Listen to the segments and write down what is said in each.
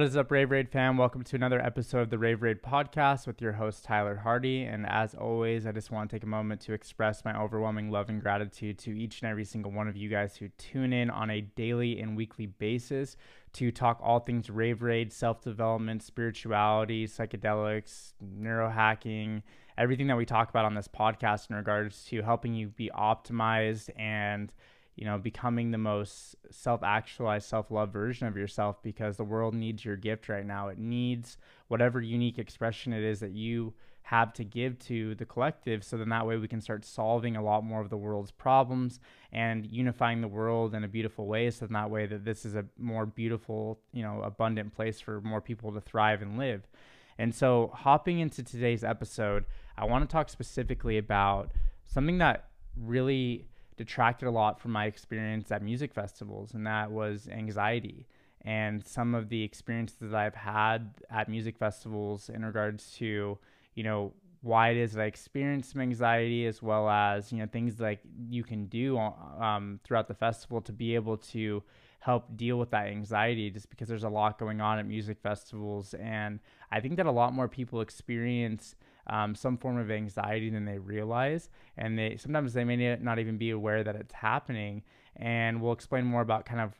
What is up, Raver Aide fam? Welcome to another episode of the Raver Aide podcast with your host, Tyler Hardy. And as always, I just want to take a moment to express my overwhelming love and gratitude to each and every single one of you guys who tune in on a daily and weekly basis to talk all things Raver Aide, self development, spirituality, psychedelics, neurohacking, everything that we talk about on this podcast in regards to helping you be optimized and you know, becoming the most self actualized, self love version of yourself because the world needs your gift right now. It needs whatever unique expression it is that you have to give to the collective. So then that way we can start solving a lot more of the world's problems and unifying the world in a beautiful way. So then that way that this is a more beautiful, you know, abundant place for more people to thrive and live. And so hopping into today's episode, I want to talk specifically about something that really detracted a lot from my experience at music festivals, and that was anxiety and some of the experiences that I've had at music festivals in regards to, you know, why it is that I experience some anxiety, as well as you know things like you can do um, throughout the festival to be able to help deal with that anxiety. Just because there's a lot going on at music festivals, and I think that a lot more people experience um, some form of anxiety than they realize, and they sometimes they may not even be aware that it's happening. And we'll explain more about kind of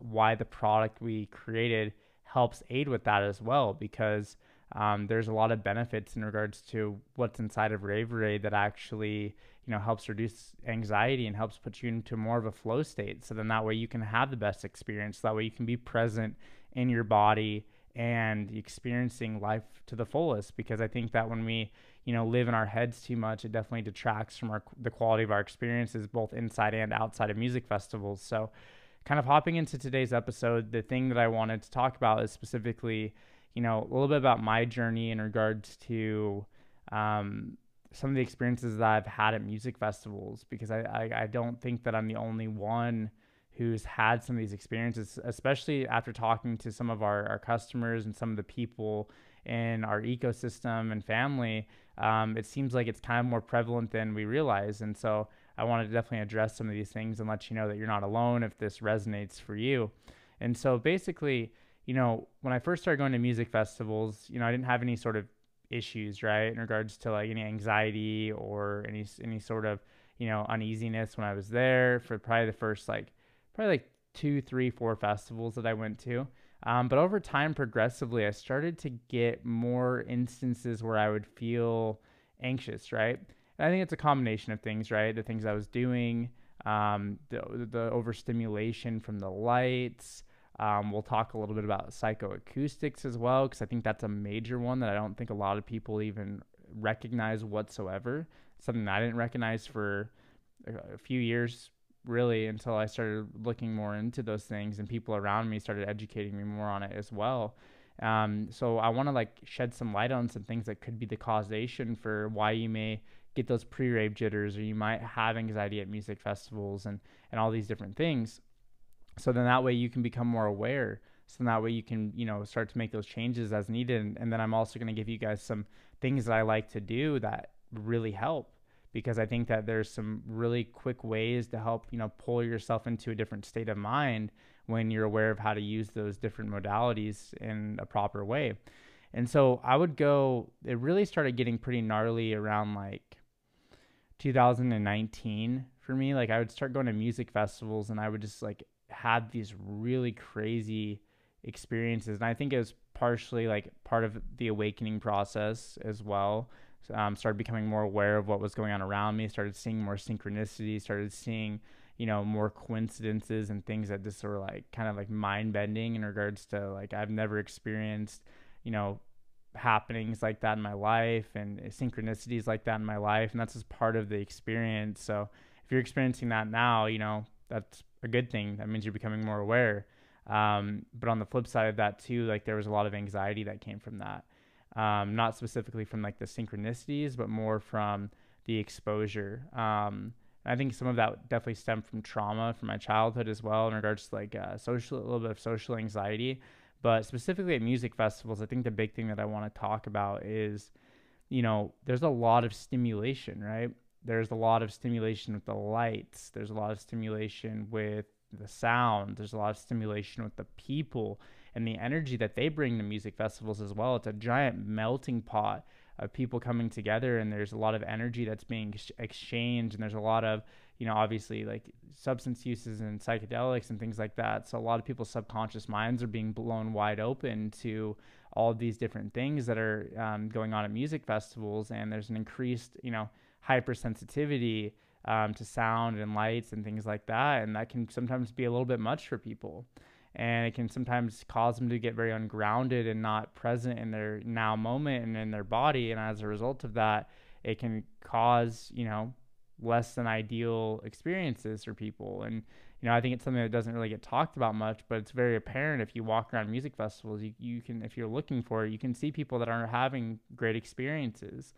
why the product we created helps aid with that as well, because um, there's a lot of benefits in regards to what's inside of Raver Aide that actually you know helps reduce anxiety and helps put you into more of a flow state. So then that way you can have the best experience. That way you can be present in your body and experiencing life to the fullest because I think that when we, you know, live in our heads too much, it definitely detracts from our the quality of our experiences both inside and outside of music festivals. So, kind of hopping into today's episode, the thing that I wanted to talk about is specifically, you know, a little bit about my journey in regards to um, some of the experiences that I've had at music festivals because I, I, I don't think that I'm the only one who's had some of these experiences, especially after talking to some of our, our customers and some of the people in our ecosystem and family, um, it seems like it's kind of more prevalent than we realize. And so I wanted to definitely address some of these things and let you know that you're not alone if this resonates for you. And so basically, you know, when I first started going to music festivals, you know, I didn't have any sort of issues, right, in regards to like any anxiety or any any sort of you know uneasiness when I was there for probably the first like probably like two, three, four festivals that I went to. Um, but over time, progressively, I started to get more instances where I would feel anxious, right? And I think it's a combination of things, right? The things I was doing, um, the, the overstimulation from the lights. Um, we'll talk a little bit about psychoacoustics as well, because I think that's a major one that I don't think a lot of people even recognize whatsoever. Something I didn't recognize for a few years really until I started looking more into those things and people around me started educating me more on it as well. Um, so I want to like shed some light on some things that could be the causation for why you may get those pre-rave jitters or you might have anxiety at music festivals and and all these different things. So then that way you can become more aware. So that way you can you know start to make those changes as needed. And, and then I'm also going to give you guys some things that I like to do that really help because I think that there's some really quick ways to help, you know, pull yourself into a different state of mind when you're aware of how to use those different modalities in a proper way. And so I would go, it really started getting pretty gnarly around like 2019 for me. Like I would start going to music festivals and I would just like have these really crazy experiences. And I think it was partially like part of the awakening process as well um, started becoming more aware of what was going on around me, started seeing more synchronicity, started seeing, you know, more coincidences and things that just were like kind of like mind bending in regards to like I've never experienced, you know, happenings like that in my life and synchronicities like that in my life. And that's just part of the experience. So if you're experiencing that now, you know, that's a good thing. That means you're becoming more aware. Um, but on the flip side of that too, like there was a lot of anxiety that came from that um, not specifically from like the synchronicities, but more from the exposure. Um, I think some of that definitely stemmed from trauma from my childhood as well, in regards to like uh, social, a little bit of social anxiety. But specifically at music festivals, I think the big thing that I want to talk about is, you know, there's a lot of stimulation, right? There's a lot of stimulation with the lights. There's a lot of stimulation with the sound. There's a lot of stimulation with the people and the energy that they bring to music festivals as well. It's a giant melting pot of people coming together, and there's a lot of energy that's being ex- exchanged, and there's a lot of you know, obviously like substance uses and psychedelics and things like that. So a lot of people's subconscious minds are being blown wide open to all of these different things that are um, going on at music festivals, and there's an increased, you know, hypersensitivity um, to sound and lights and things like that, and that can sometimes be a little bit much for people. And it can sometimes cause them to get very ungrounded and not present in their now moment and in their body. And as a result of that, it can cause, you know, less than ideal experiences for people. And you know, I think it's something that doesn't really get talked about much, but it's very apparent if you walk around music festivals. You you can if you're looking for it, you can see people that are having great experiences.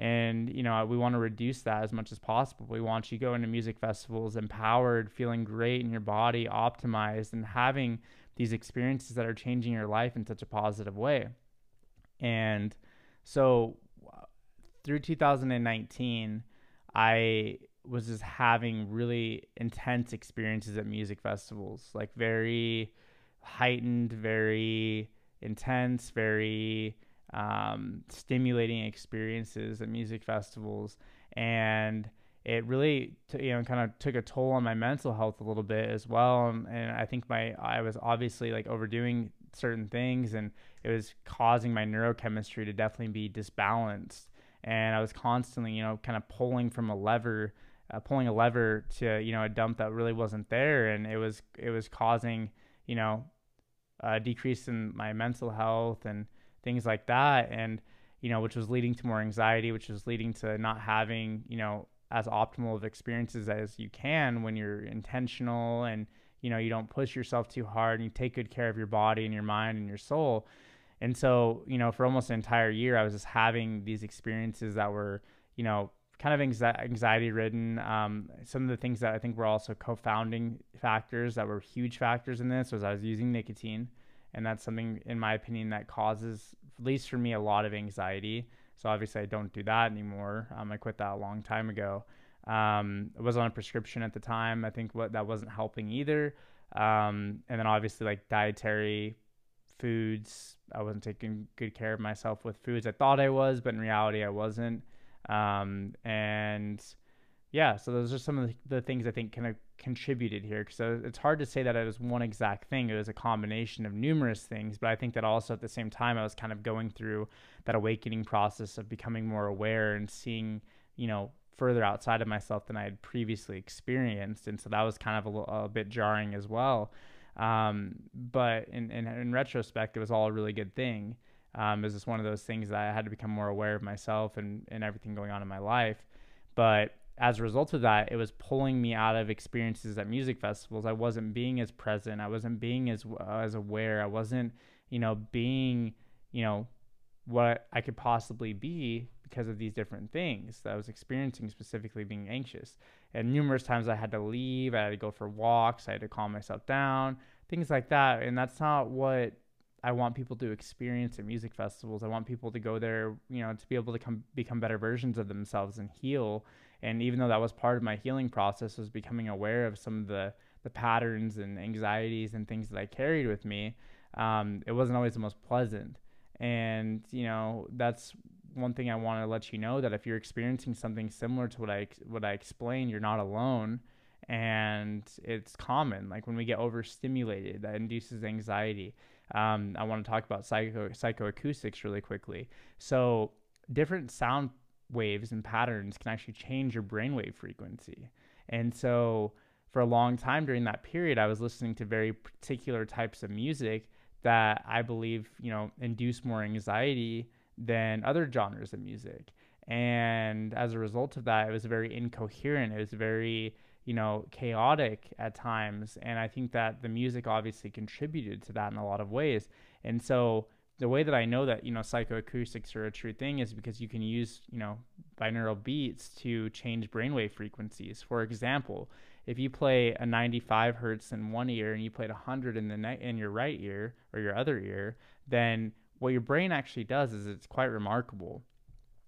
And you know, we want to reduce that as much as possible. We want you going to go into music festivals empowered, feeling great in your body, optimized, and having these experiences that are changing your life in such a positive way. And so through 2019, I was just having really intense experiences at music festivals, like very heightened, very intense, very um, stimulating experiences at music festivals, and it really t- you know kind of took a toll on my mental health a little bit as well. And, and I think my I was obviously like overdoing certain things, and it was causing my neurochemistry to definitely be disbalanced. And I was constantly, you know, kind of pulling from a lever, uh, pulling a lever to, you know, a dump that really wasn't there, and it was it was causing, you know, a decrease in my mental health and things like that, and you know, which was leading to more anxiety, which was leading to not having, you know, as optimal of experiences as you can when you're intentional and you know you don't push yourself too hard and you take good care of your body and your mind and your soul. And so, you know, for almost an entire year, I was just having these experiences that were, you know, kind of anxiety ridden. Um, some of the things that I think were also co-founding factors that were huge factors in this was I was using nicotine, and that's something, in my opinion, that causes, at least for me, a lot of anxiety. So obviously, I don't do that anymore. Um, I quit that a long time ago. Um, I was on a prescription at the time. I think what that wasn't helping either. Um, and then obviously like dietary foods. I wasn't taking good care of myself with foods. I thought I was, but in reality, I wasn't. Um, and yeah, so those are some of the, the things I think kind of contributed here. So it's hard to say that it was one exact thing. It was a combination of numerous things, but I think that also at the same time, I was kind of going through that awakening process of becoming more aware and seeing, you know, further outside of myself than I had previously experienced. And so that was kind of a, a bit jarring as well. Um, but in, in, in retrospect, it was all a really good thing. Um, it was just one of those things that I had to become more aware of myself and, and everything going on in my life. But as a result of that, it was pulling me out of experiences at music festivals. I wasn't being as present. I wasn't being as uh, as aware. I wasn't, you know, being, you know, what I could possibly be because of these different things that I was experiencing, specifically being anxious. And numerous times I had to leave, I had to go for walks, I had to calm myself down, things like that. And that's not what I want people to experience at music festivals. I want people to go there, you know, to be able to come become better versions of themselves and heal. And even though that was part of my healing process, was becoming aware of some of the the patterns and anxieties and things that I carried with me. Um, it wasn't always the most pleasant. And you know, that's one thing I want to let you know that if you're experiencing something similar to what I what I explained, you're not alone, and it's common. Like when we get overstimulated, that induces anxiety. Um, I want to talk about psycho psychoacoustics really quickly. So different sound waves and patterns can actually change your brainwave frequency, and so for a long time during that period, I was listening to very particular types of music that I believe you know induce more anxiety than other genres of music. And as a result of that, it was very incoherent. It was very, you know, chaotic at times. And I think that the music obviously contributed to that in a lot of ways. And so the way that I know that, you know, psychoacoustics are a true thing is because you can use, you know, binaural beats to change brainwave frequencies. For example, if you play a 95 hertz in one ear and you played 100 in the ne- in your right ear or your other ear, then what your brain actually does is it's quite remarkable.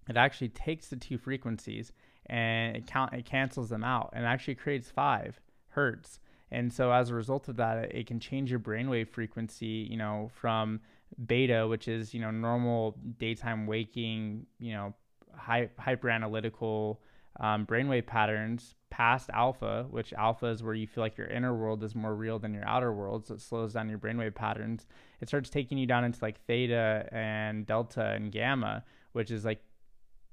It actually takes the two frequencies and it count it cancels them out and actually creates five hertz. And so as a result of that, it can change your brainwave frequency, you know, from beta, which is, you know, normal daytime waking, you know, hy- hyper analytical um, brainwave patterns past alpha, which alpha is where you feel like your inner world is more real than your outer world. So it slows down your brainwave patterns. It starts taking you down into like theta and delta and gamma, which is like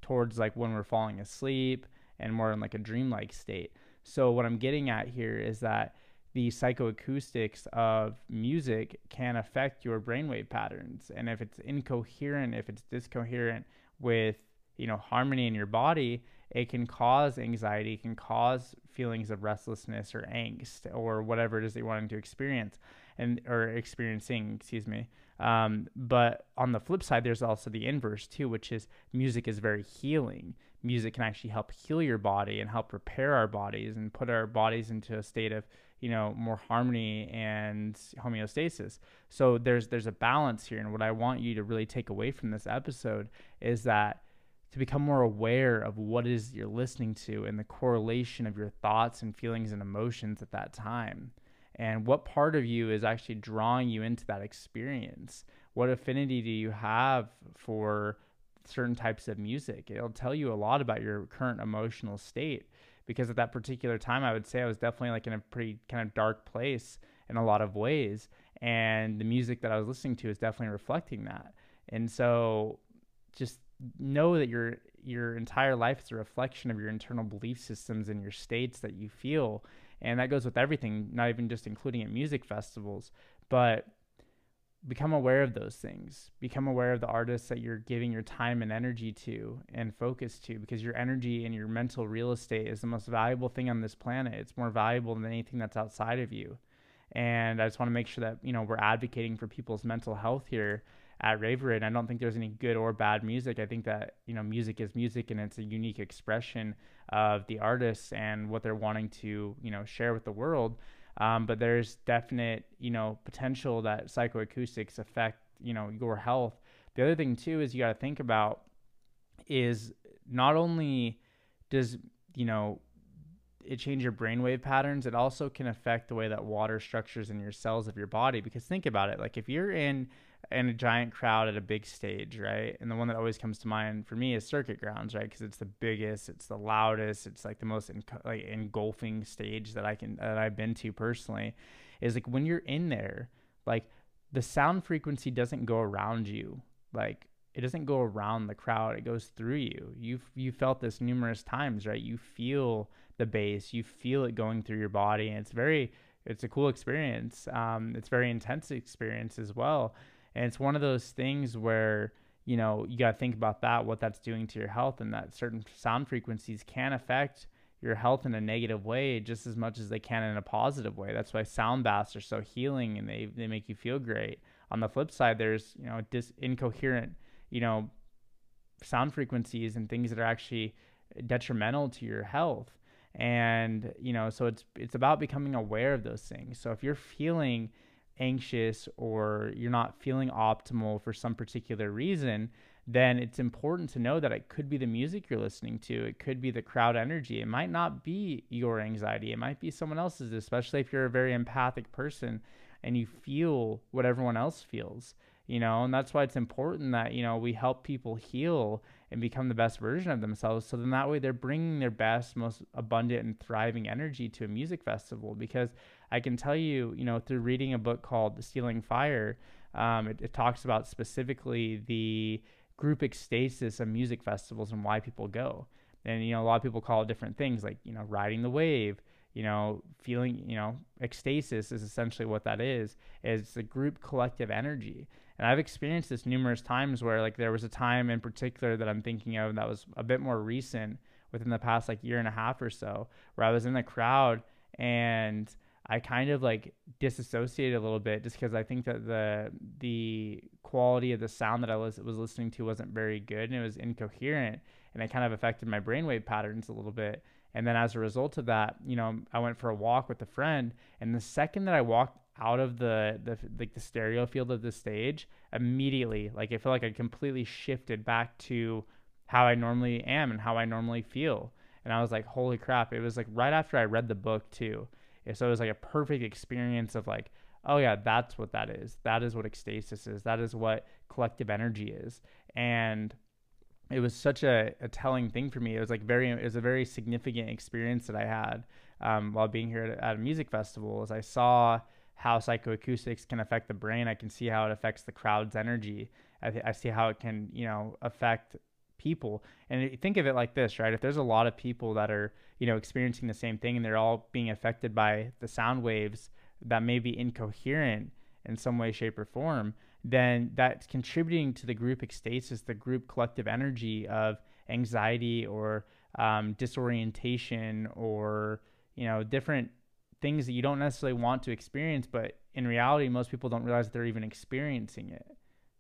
towards like when we're falling asleep and more in like a dreamlike state. So what I'm getting at here is that the psychoacoustics of music can affect your brainwave patterns. And if it's incoherent, if it's discoherent with, you know, harmony in your body, it can cause anxiety, can cause feelings of restlessness or angst or whatever it is that you're wanting to experience and or experiencing, excuse me. Um, but on the flip side, there's also the inverse too, which is music is very healing. Music can actually help heal your body and help repair our bodies and put our bodies into a state of you know more harmony and homeostasis. So there's there's a balance here. And what i want you to really take away from this episode is that to become more aware of what it is you're listening to and the correlation of your thoughts and feelings and emotions at that time. And what part of you is actually drawing you into that experience? What affinity do you have for certain types of music? It'll tell you a lot about your current emotional state because at that particular time i would say i was definitely like in a pretty kind of dark place in a lot of ways and the music that i was listening to is definitely reflecting that. And so just know that your your entire life is a reflection of your internal belief systems and your states that you feel and that goes with everything not even just including at music festivals. But become aware of those things become aware of the artists that you're giving your time and energy to and focus to because your energy and your mental real estate is the most valuable thing on this planet it's more valuable than anything that's outside of you and i just want to make sure that you know we're advocating for people's mental health here at Raver Aide. I don't think there's any good or bad music. I think that you know music is music and it's a unique expression of the artists and what they're wanting to you know share with the world. Um, but there's definite you know potential that psychoacoustics affect you know your health. The other thing too is you got to think about is not only does you know it change your brainwave patterns it also can affect the way that water structures in your cells of your body because think about it like if you're in and a giant crowd at a big stage, right? And the one that always comes to mind for me is Circuit Grounds, right? Because it's the biggest, it's the loudest, it's like the most en- like engulfing stage that I can that I've been to personally. Is like when you're in there, like the sound frequency doesn't go around you, like it doesn't go around the crowd; it goes through you. You've you felt this numerous times, right? You feel the bass, you feel it going through your body, and it's very it's a cool experience. Um, it's very intense experience as well. And it's one of those things where, you know, you got to think about that, what that's doing to your health, and that certain sound frequencies can affect your health in a negative way just as much as they can in a positive way. That's why sound baths are so healing and they, they make you feel great. On the flip side, there's, you know, dis- incoherent, you know, sound frequencies and things that are actually detrimental to your health. And, you know, so it's it's about becoming aware of those things. So if you're feeling anxious or you're not feeling optimal for some particular reason, then it's important to know that it could be the music you're listening to. It could be the crowd energy. It might not be your anxiety. It might be someone else's, especially if you're a very empathic person and you feel what everyone else feels, you know, and that's why it's important that, you know, we help people heal and become the best version of themselves. So then that way they're bringing their best, most abundant and thriving energy to a music festival because I can tell you, you know, through reading a book called Stealing Fire, um, it, it talks about specifically the group ecstasis of music festivals and why people go. And, you know, a lot of people call it different things like, you know, riding the wave, you know, feeling, you know, ecstasis is essentially what that is, It's a group collective energy. And I've experienced this numerous times where like there was a time in particular that I'm thinking of that was a bit more recent within the past like year and a half or so, where I was in the crowd and I kind of like disassociated a little bit just because I think that the the quality of the sound that I was was listening to wasn't very good and it was incoherent and it kind of affected my brainwave patterns a little bit. And then as a result of that, you know, I went for a walk with a friend, and the second that I walked out of the the like the stereo field of the stage, immediately, like I feel like I completely shifted back to how I normally am and how I normally feel. And I was like, holy crap! It was like right after I read the book too So it was like a perfect experience of like, oh yeah, that's what that is. That is what ecstasis is. That is what collective energy is. And it was such a, a telling thing for me. It was like very, it was a very significant experience that I had um, while being here at, at a music festival. As I saw how psychoacoustics can affect the brain, I can see how it affects the crowd's energy. I, th- I see how it can, you know, affect people. And think of it like this, right? If there's a lot of people that are, you know, experiencing the same thing and they're all being affected by the sound waves that may be incoherent in some way, shape, or form, then that's contributing to the group ecstasis, the group collective energy of anxiety or um, disorientation or, you know, different things that you don't necessarily want to experience, but in reality, most people don't realize that they're even experiencing it.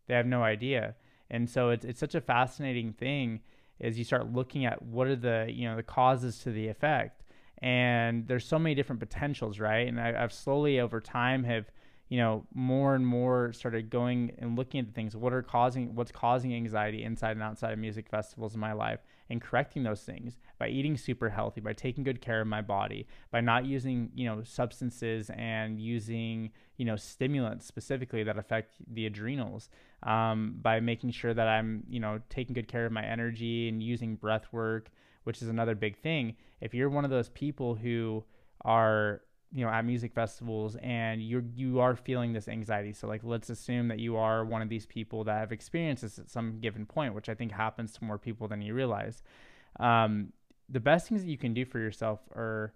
They have no idea. And so it's, it's such a fascinating thing as you start looking at what are the, you know, the causes to the effect. And there's so many different potentials, right? And I, I've slowly over time have you know, more and more started going and looking at things. What are causing, what's causing anxiety inside and outside of music festivals in my life, and correcting those things by eating super healthy, by taking good care of my body, by not using, you know, substances and using, you know, stimulants specifically that affect the adrenals, um, by making sure that I'm, you know, taking good care of my energy and using breath work, which is another big thing. If you're one of those people who are you know at music festivals and you're you are feeling this anxiety. So like let's assume that you are one of these people that have experienced this at some given point which i think happens to more people than you realize. Um, the best things that you can do for yourself are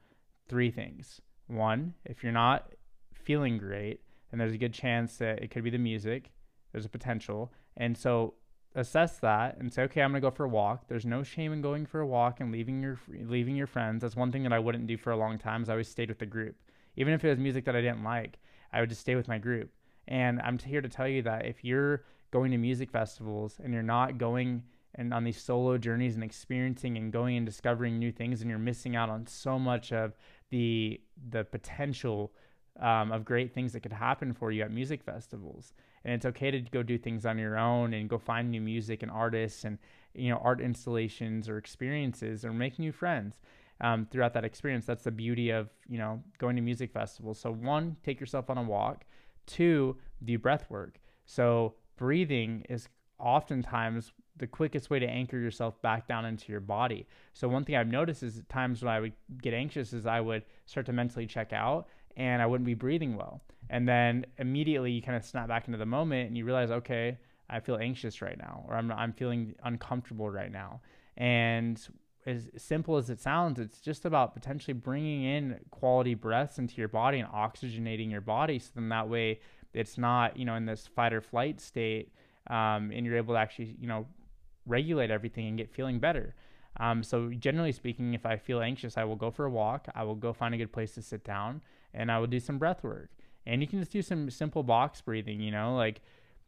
three things. One if you're not feeling great then there's a good chance that it could be the music. There's a potential. And so assess that and say, okay, I'm gonna go for a walk. There's no shame in going for a walk and leaving your leaving your friends. That's one thing that I wouldn't do for a long time. Is I always stayed with the group, even if it was music that I didn't like. I would just stay with my group. And I'm here to tell you that if you're going to music festivals and you're not going and on these solo journeys and experiencing and going and discovering new things, and you're missing out on so much of the the potential um, of great things that could happen for you at music festivals and it's okay to go do things on your own and go find new music and artists and you know art installations or experiences or make new friends um, throughout that experience that's the beauty of you know going to music festivals so one take yourself on a walk two do breath work so breathing is oftentimes the quickest way to anchor yourself back down into your body. So one thing I've noticed is times when I would get anxious is I would start to mentally check out and I wouldn't be breathing well. And then immediately you kind of snap back into the moment and you realize, okay, I feel anxious right now, or I'm, I'm feeling uncomfortable right now. And as simple as it sounds, it's just about potentially bringing in quality breaths into your body and oxygenating your body. So then that way it's not, you know, in this fight or flight state, um, and you're able to actually, you know, regulate everything and get feeling better. Um, so generally speaking, if I feel anxious, I will go for a walk. I will go find a good place to sit down, and I will do some breath work. And you can just do some simple box breathing, you know, like,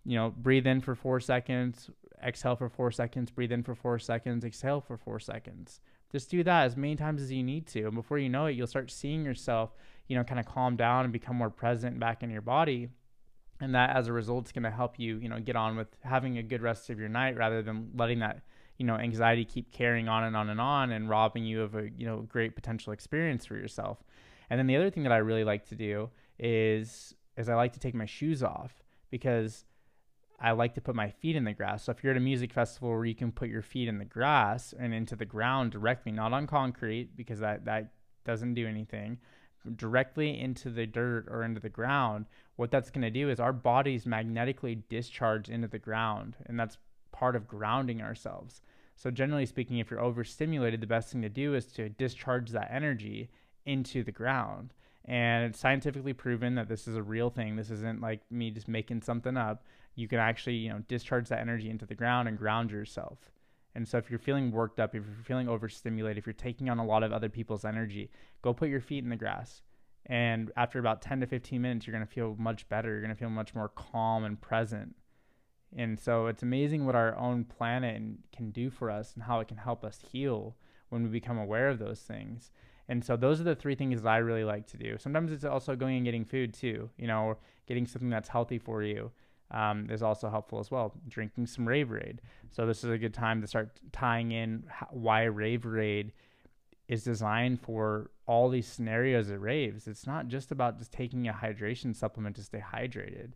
you know, breathe in for four seconds, exhale for four seconds, breathe in for four seconds, exhale for four seconds. Just do that as many times as you need to. And before you know it, you'll start seeing yourself, you know, kind of calm down and become more present back in your body. And that as a result is going to help you, you know, get on with having a good rest of your night rather than letting that, you know, anxiety keep carrying on and on and on and robbing you of a, you know, great potential experience for yourself. And then the other thing that I really like to do is is I like to take my shoes off because I like to put my feet in the grass. So if you're at a music festival where you can put your feet in the grass and into the ground directly, not on concrete because that that doesn't do anything, directly into the dirt or into the ground, what that's going to do is our bodies magnetically discharge into the ground, and that's part of grounding ourselves. So generally speaking, if you're overstimulated, the best thing to do is to discharge that energy into the ground and it's scientifically proven that this is a real thing. This isn't like me just making something up. You can actually, you know, discharge that energy into the ground and ground yourself. And so if you're feeling worked up, if you're feeling overstimulated, if you're taking on a lot of other people's energy, go put your feet in the grass. And after about 10 to 15 minutes, you're going to feel much better. You're going to feel much more calm and present. And so it's amazing what our own planet can do for us and how it can help us heal when we become aware of those things. And so those are the three things that I really like to do. Sometimes it's also going and getting food too, you know, or getting something that's healthy for you um, is also helpful as well. Drinking some Raver Aide. So this is a good time to start tying in why Raver Aide is designed for all these scenarios at raves. It's not just about just taking a hydration supplement to stay hydrated.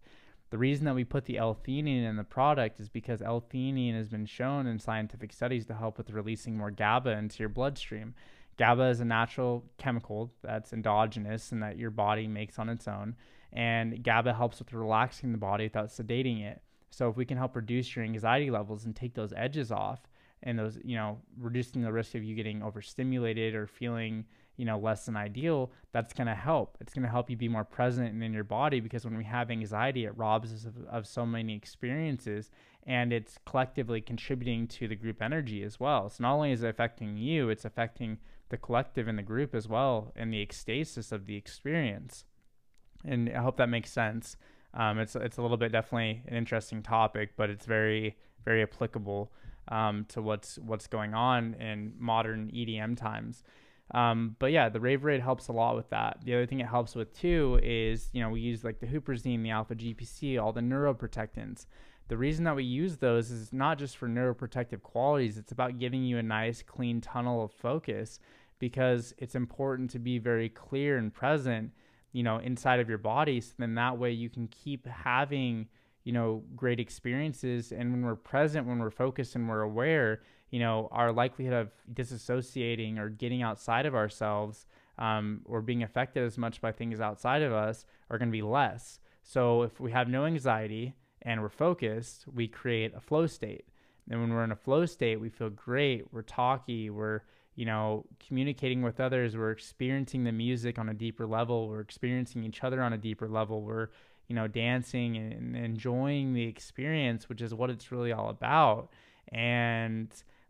The reason that we put the L-theanine in the product is because L-theanine has been shown in scientific studies to help with releasing more GABA into your bloodstream. GABA is a natural chemical that's endogenous and that your body makes on its own. And GABA helps with relaxing the body without sedating it. So if we can help reduce your anxiety levels and take those edges off and those, you know, reducing the risk of you getting overstimulated or feeling, you know, less than ideal, that's going to help. It's going to help you be more present and in your body because when we have anxiety, it robs us of, of so many experiences and it's collectively contributing to the group energy as well. So not only is it affecting you, it's affecting the collective and the group as well and the ecstasis of the experience. And I hope that makes sense. Um, it's it's a little bit definitely an interesting topic, but it's very very applicable um, to what's what's going on in modern EDM times. Um, but yeah, the Raver Aide helps a lot with that. The other thing it helps with too is you know we use like the huperzine, the alpha GPC, all the neuroprotectants. The reason that we use those is not just for neuroprotective qualities. It's about giving you a nice clean tunnel of focus because it's important to be very clear and present you know inside of your body so then that way you can keep having you know great experiences. And when we're present when we're focused and we're aware you know our likelihood of disassociating or getting outside of ourselves um, or being affected as much by things outside of us are going to be less. So if we have no anxiety and we're focused we create a flow state. And when we're in a flow state we feel great we're talky we're you know, communicating with others. We're experiencing the music on a deeper level. We're experiencing each other on a deeper level. We're, you know, dancing and enjoying the experience, which is what it's really all about. And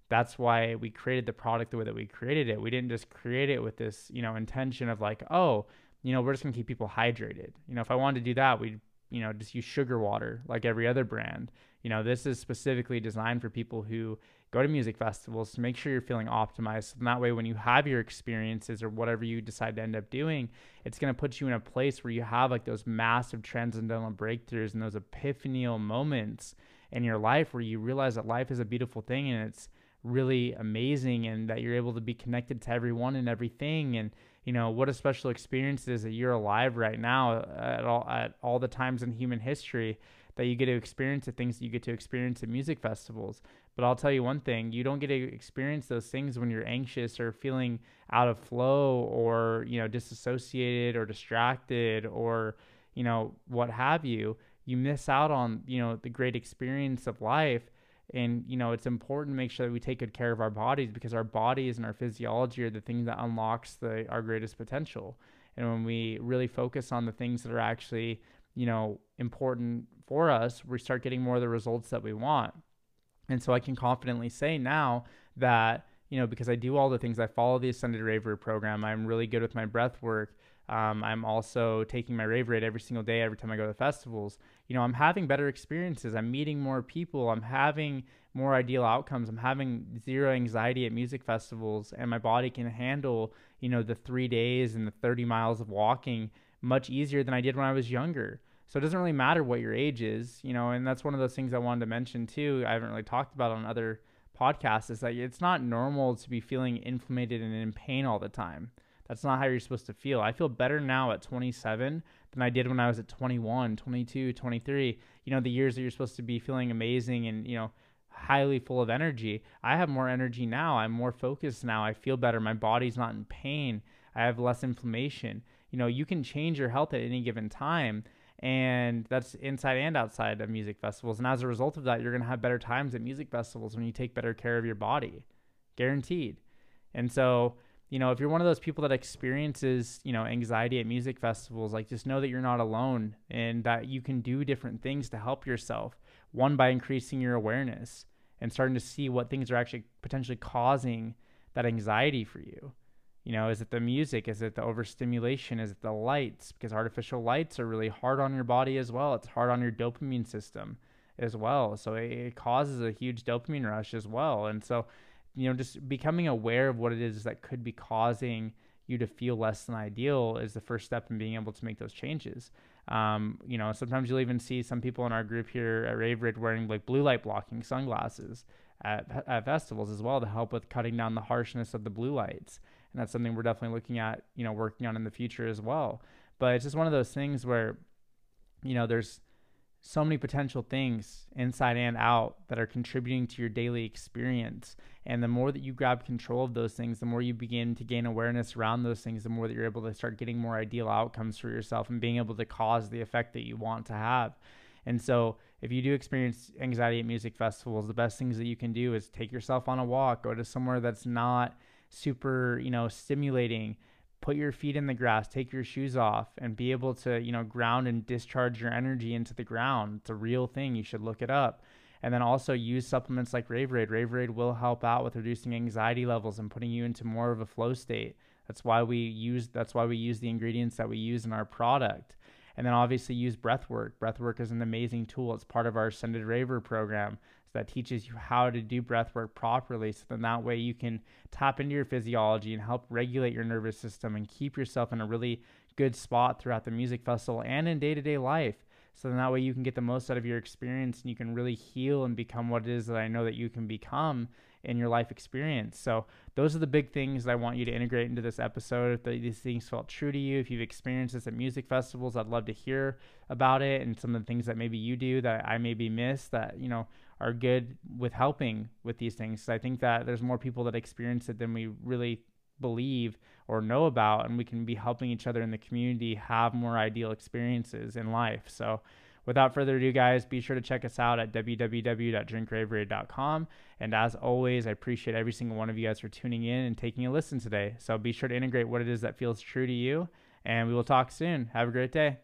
that's why we created the product the way that we created it. We didn't just create it with this, you know, intention of like, oh, you know, we're just gonna keep people hydrated. You know, if I wanted to do that, we'd, you know, just use sugar water like every other brand. You know, this is specifically designed for people who go to music festivals to make sure you're feeling optimized. So that way, when you have your experiences or whatever you decide to end up doing, it's going to put you in a place where you have like those massive transcendental breakthroughs and those epiphanial moments in your life where you realize that life is a beautiful thing and it's really amazing and that you're able to be connected to everyone and everything and you know what a special experience it is that you're alive right now at all at all the times in human history that you get to experience the things that you get to experience at music festivals. But I'll tell you one thing, you don't get to experience those things when you're anxious or feeling out of flow or, you know, disassociated or distracted or, you know, what have you. You miss out on, you know, the great experience of life. And, you know, it's important to make sure that we take good care of our bodies because our bodies and our physiology are the things that unlocks the our greatest potential. And when we really focus on the things that are actually you know, important for us, we start getting more of the results that we want. And so I can confidently say now that, you know, because I do all the things, I follow the Ascended Raver program, I'm really good with my breath work. Um, I'm also taking my Raver Aide every single day, every time I go to festivals. You know, I'm having better experiences. I'm meeting more people. I'm having more ideal outcomes. I'm having zero anxiety at music festivals, and my body can handle, you know, the three days and the 30 miles of walking much easier than I did when I was younger. So it doesn't really matter what your age is, you know, and that's one of those things I wanted to mention too. I haven't really talked about on other podcasts is that it's not normal to be feeling inflamed and in pain all the time. That's not how you're supposed to feel. I feel better now at 27 than I did when I was at 21, 22, 23. You know, the years that you're supposed to be feeling amazing and, you know, highly full of energy. I have more energy now. I'm more focused now. I feel better. My body's not in pain. I have less inflammation you know you can change your health at any given time and that's inside and outside of music festivals and as a result of that you're going to have better times at music festivals when you take better care of your body guaranteed and so you know if you're one of those people that experiences you know anxiety at music festivals like just know that you're not alone and that you can do different things to help yourself one by increasing your awareness and starting to see what things are actually potentially causing that anxiety for you you know, is it the music? Is it the overstimulation? Is it the lights? Because artificial lights are really hard on your body as well. It's hard on your dopamine system as well. So it, it causes a huge dopamine rush as well. And so, you know, just becoming aware of what it is that could be causing you to feel less than ideal is the first step in being able to make those changes. Um, you know, sometimes you'll even see some people in our group here at Rave wearing like blue light blocking sunglasses at, at festivals as well to help with cutting down the harshness of the blue lights and that's something we're definitely looking at, you know, working on in the future as well. But it's just one of those things where, you know, there's so many potential things inside and out that are contributing to your daily experience. And the more that you grab control of those things, the more you begin to gain awareness around those things, the more that you're able to start getting more ideal outcomes for yourself and being able to cause the effect that you want to have. And so, if you do experience anxiety at music festivals, the best things that you can do is take yourself on a walk, go to somewhere that's not super, you know, stimulating put your feet in the grass, take your shoes off, and be able to, you know, ground and discharge your energy into the ground. It's a real thing. You should look it up. And then also use supplements like Raver-Aide. Raver-Aide will help out with reducing anxiety levels and putting you into more of a flow state. That's why we use that's why we use the ingredients that we use in our product. And then obviously use breathwork. Breathwork is an amazing tool. It's part of our Ascended Raver program that teaches you how to do breath work properly so then that way you can tap into your physiology and help regulate your nervous system and keep yourself in a really good spot throughout the music festival and in day-to-day life so then that way you can get the most out of your experience and you can really heal and become what it is that I know that you can become in your life experience. So those are the big things that I want you to integrate into this episode. If these things felt true to you, if you've experienced this at music festivals, I'd love to hear about it and some of the things that maybe you do that I maybe miss that, you know, are good with helping with these things. So I think that there's more people that experience it than we really believe or know about, and we can be helping each other in the community have more ideal experiences in life. So without further ado, guys, be sure to check us out at www.drinkraveraide.com. And as always, I appreciate every single one of you guys for tuning in and taking a listen today. So be sure to integrate what it is that feels true to you. And we will talk soon. Have a great day.